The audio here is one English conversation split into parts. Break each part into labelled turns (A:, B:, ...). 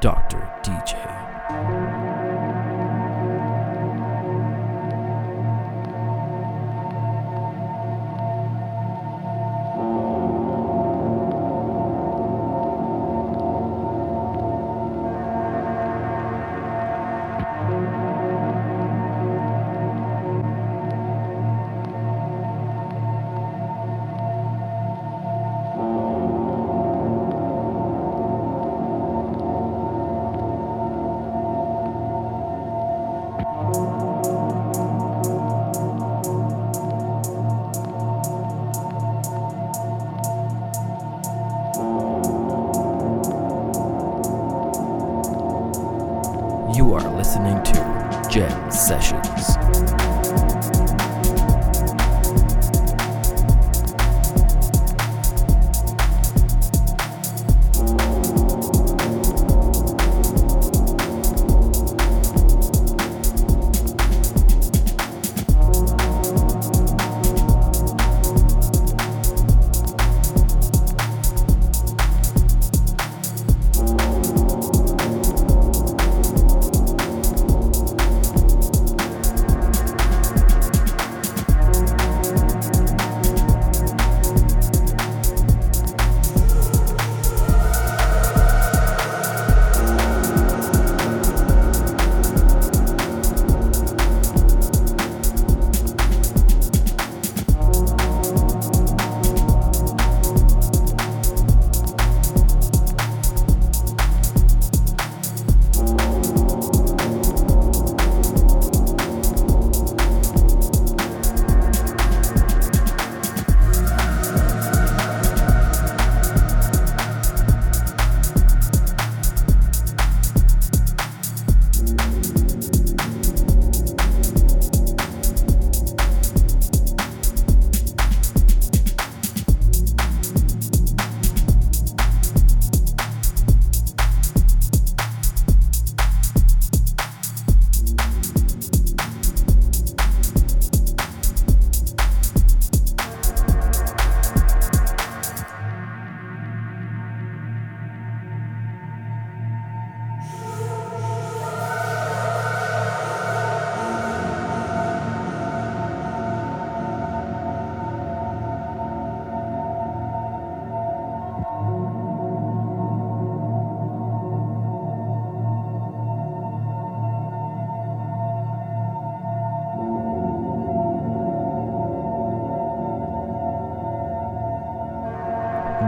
A: Dr. DJ.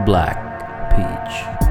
A: Black Peach.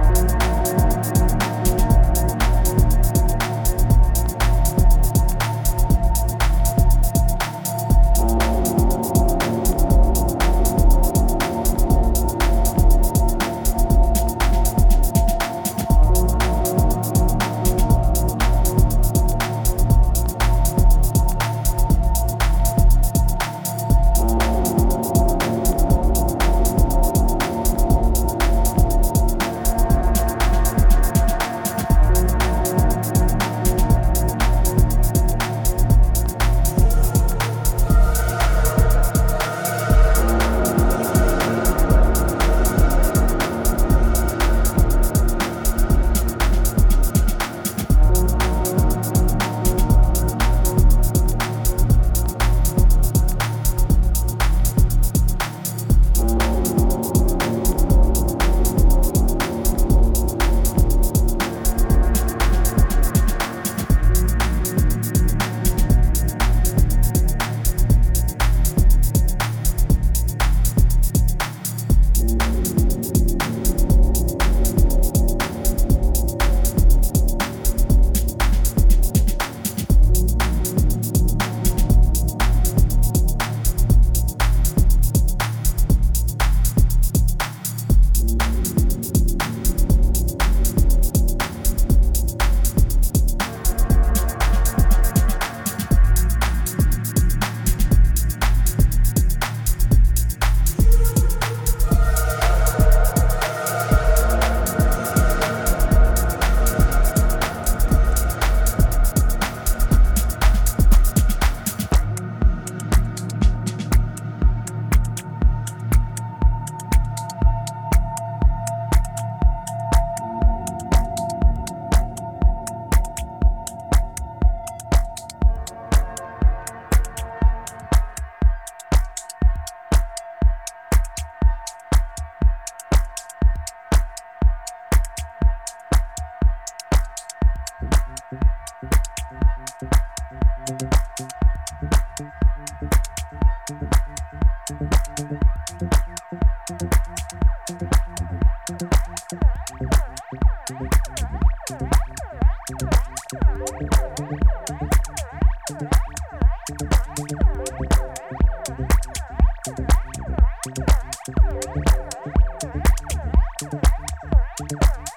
B: Thank you.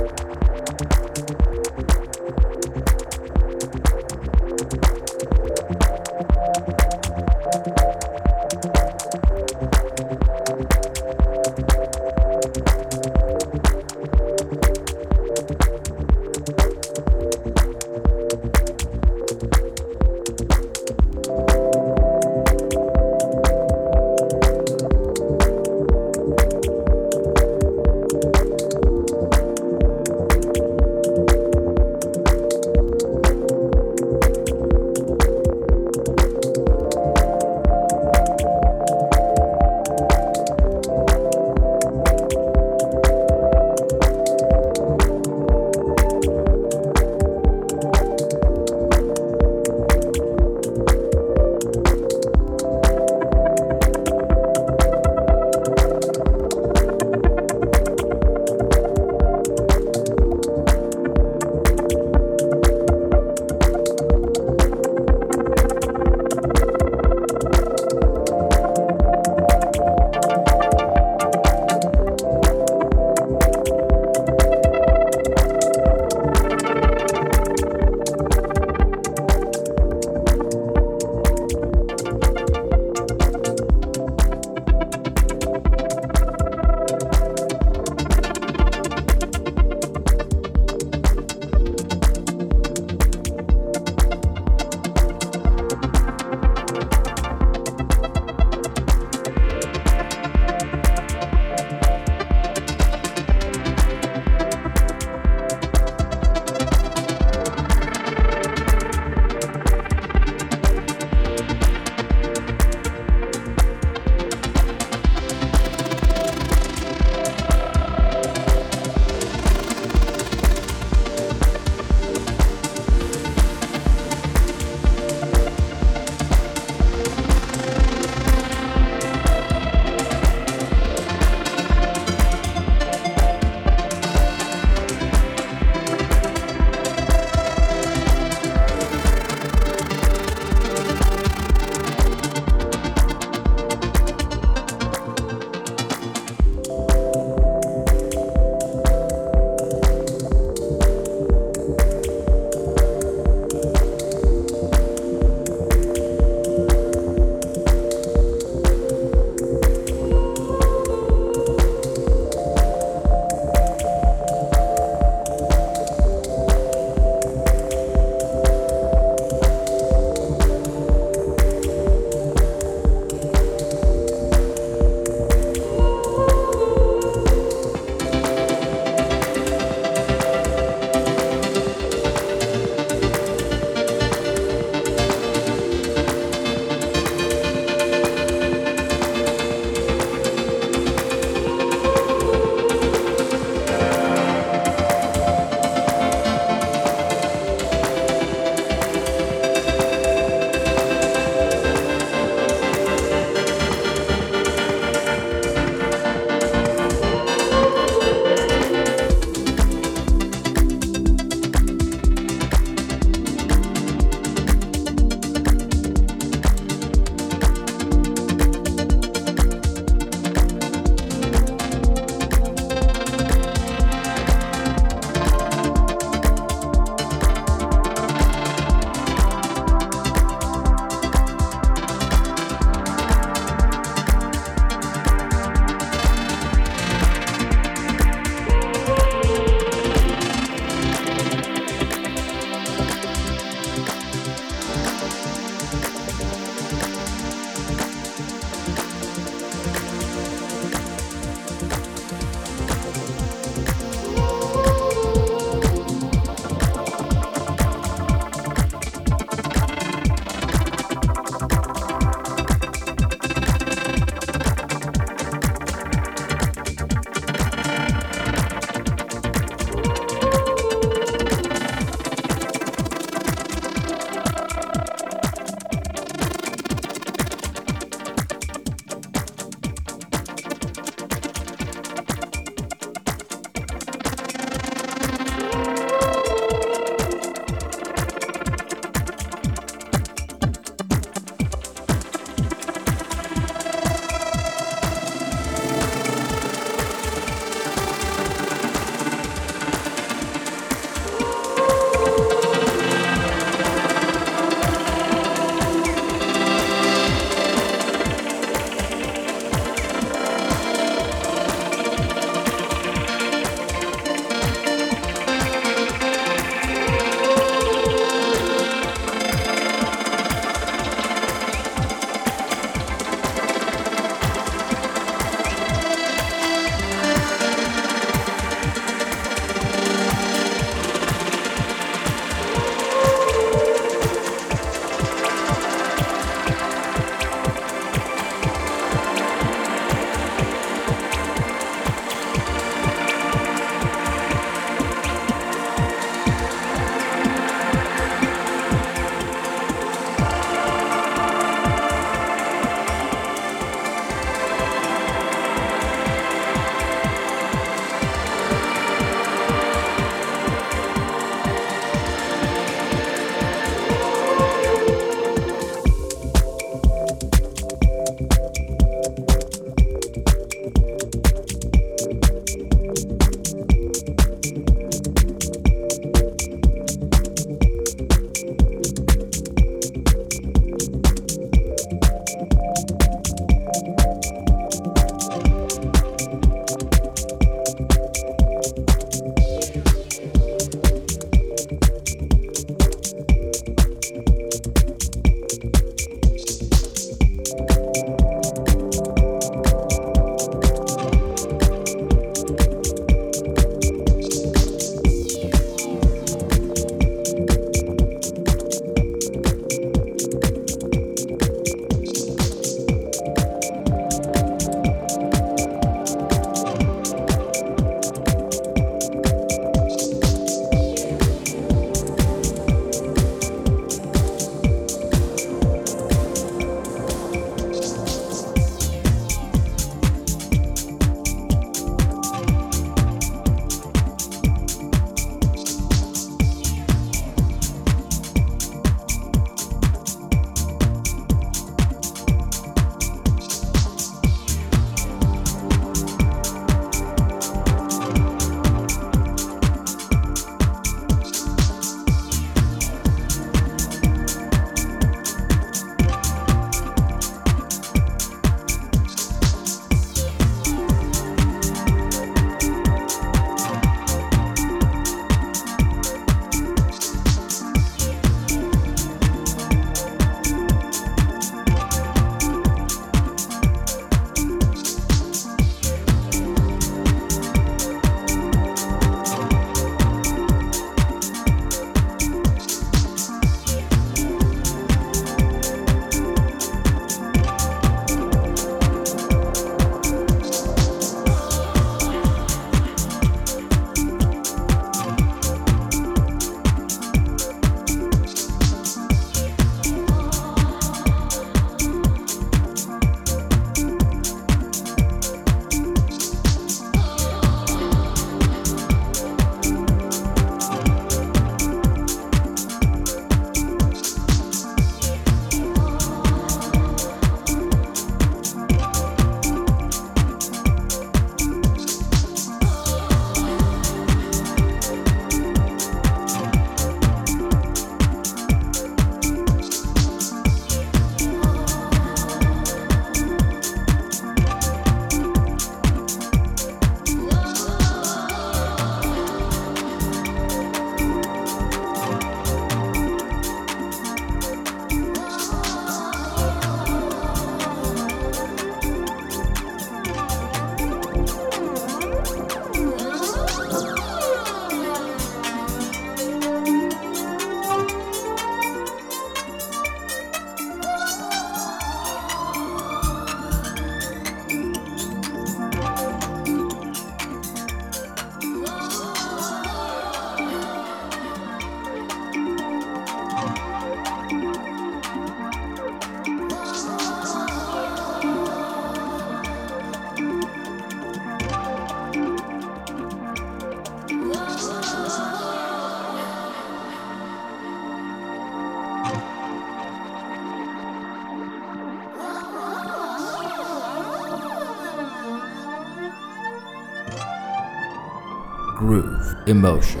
A: Emotion,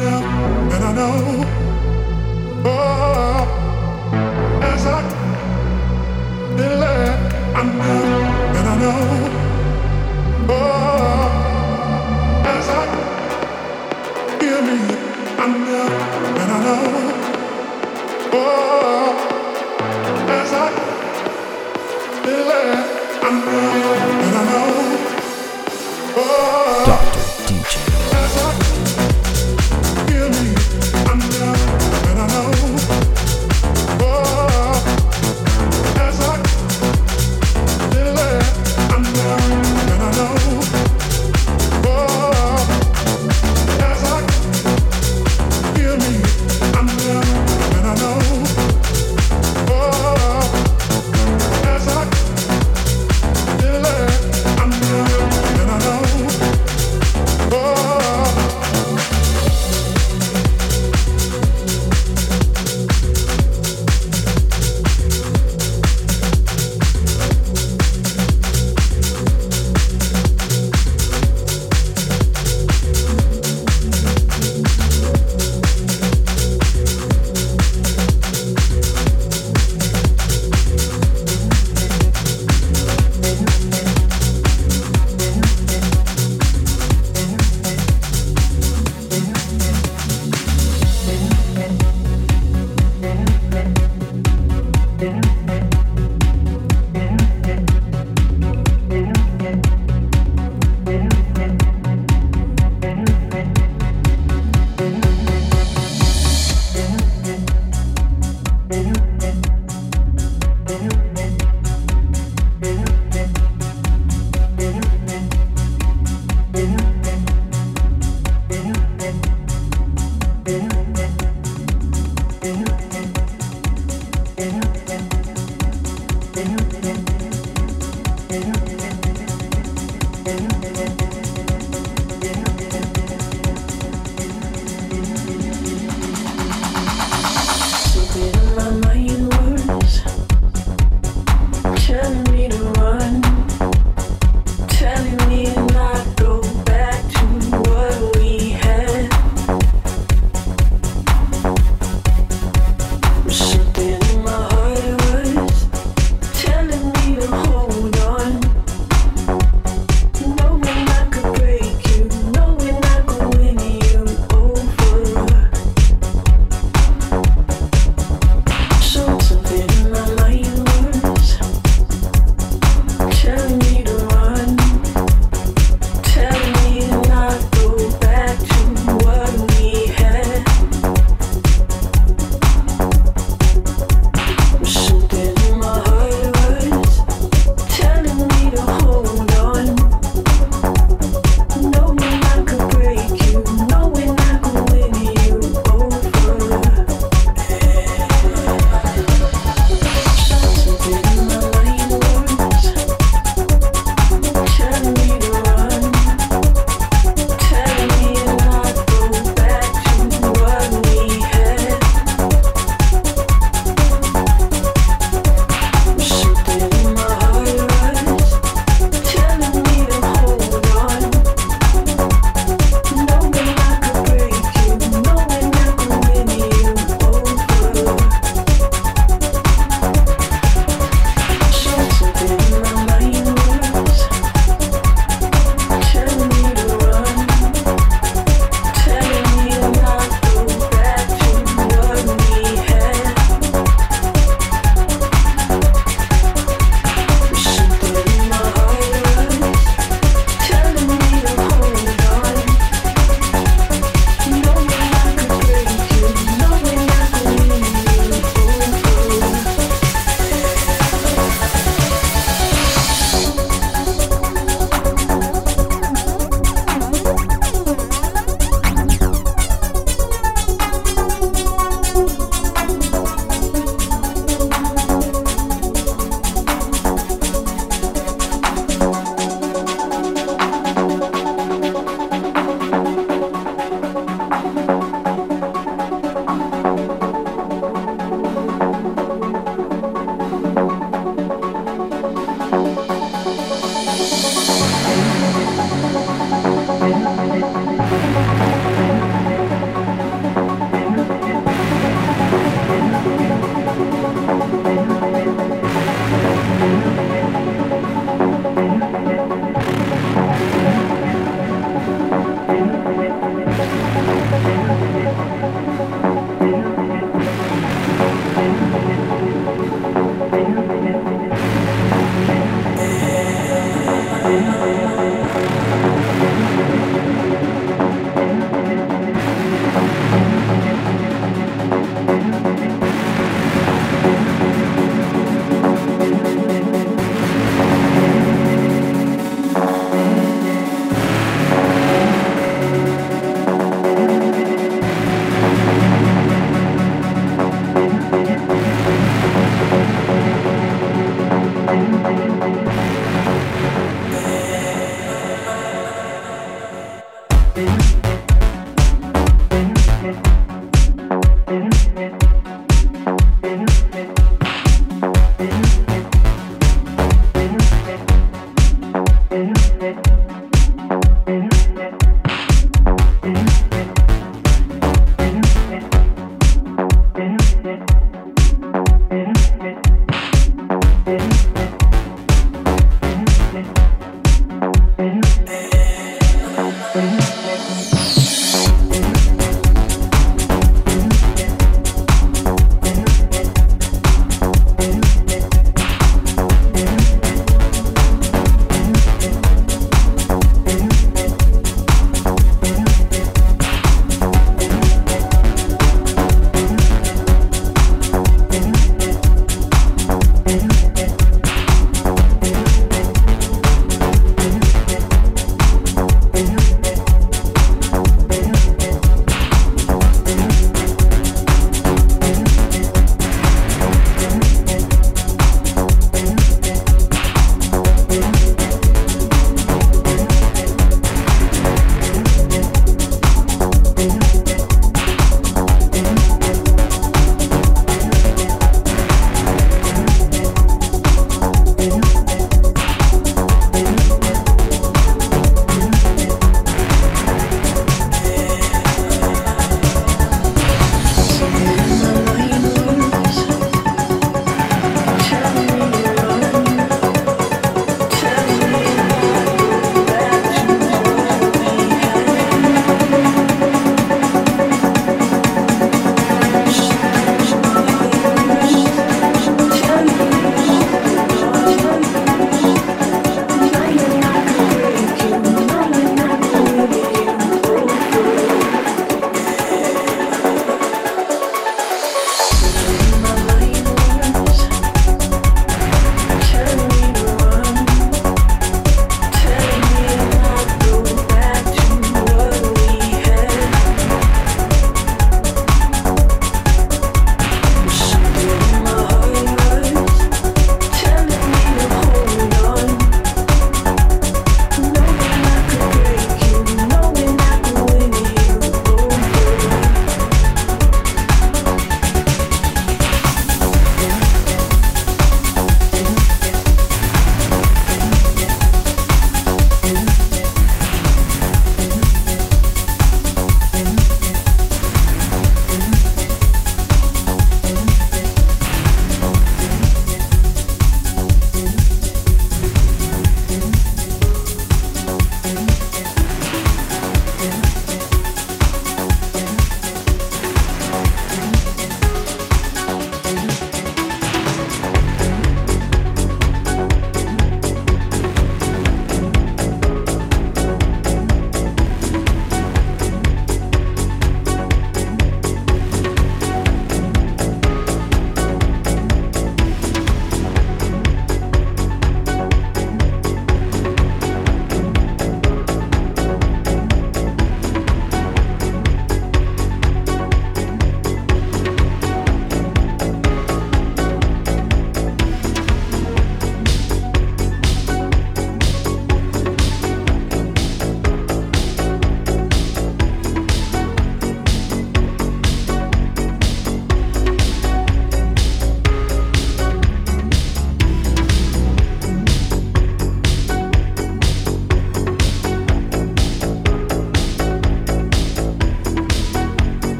A: and i know.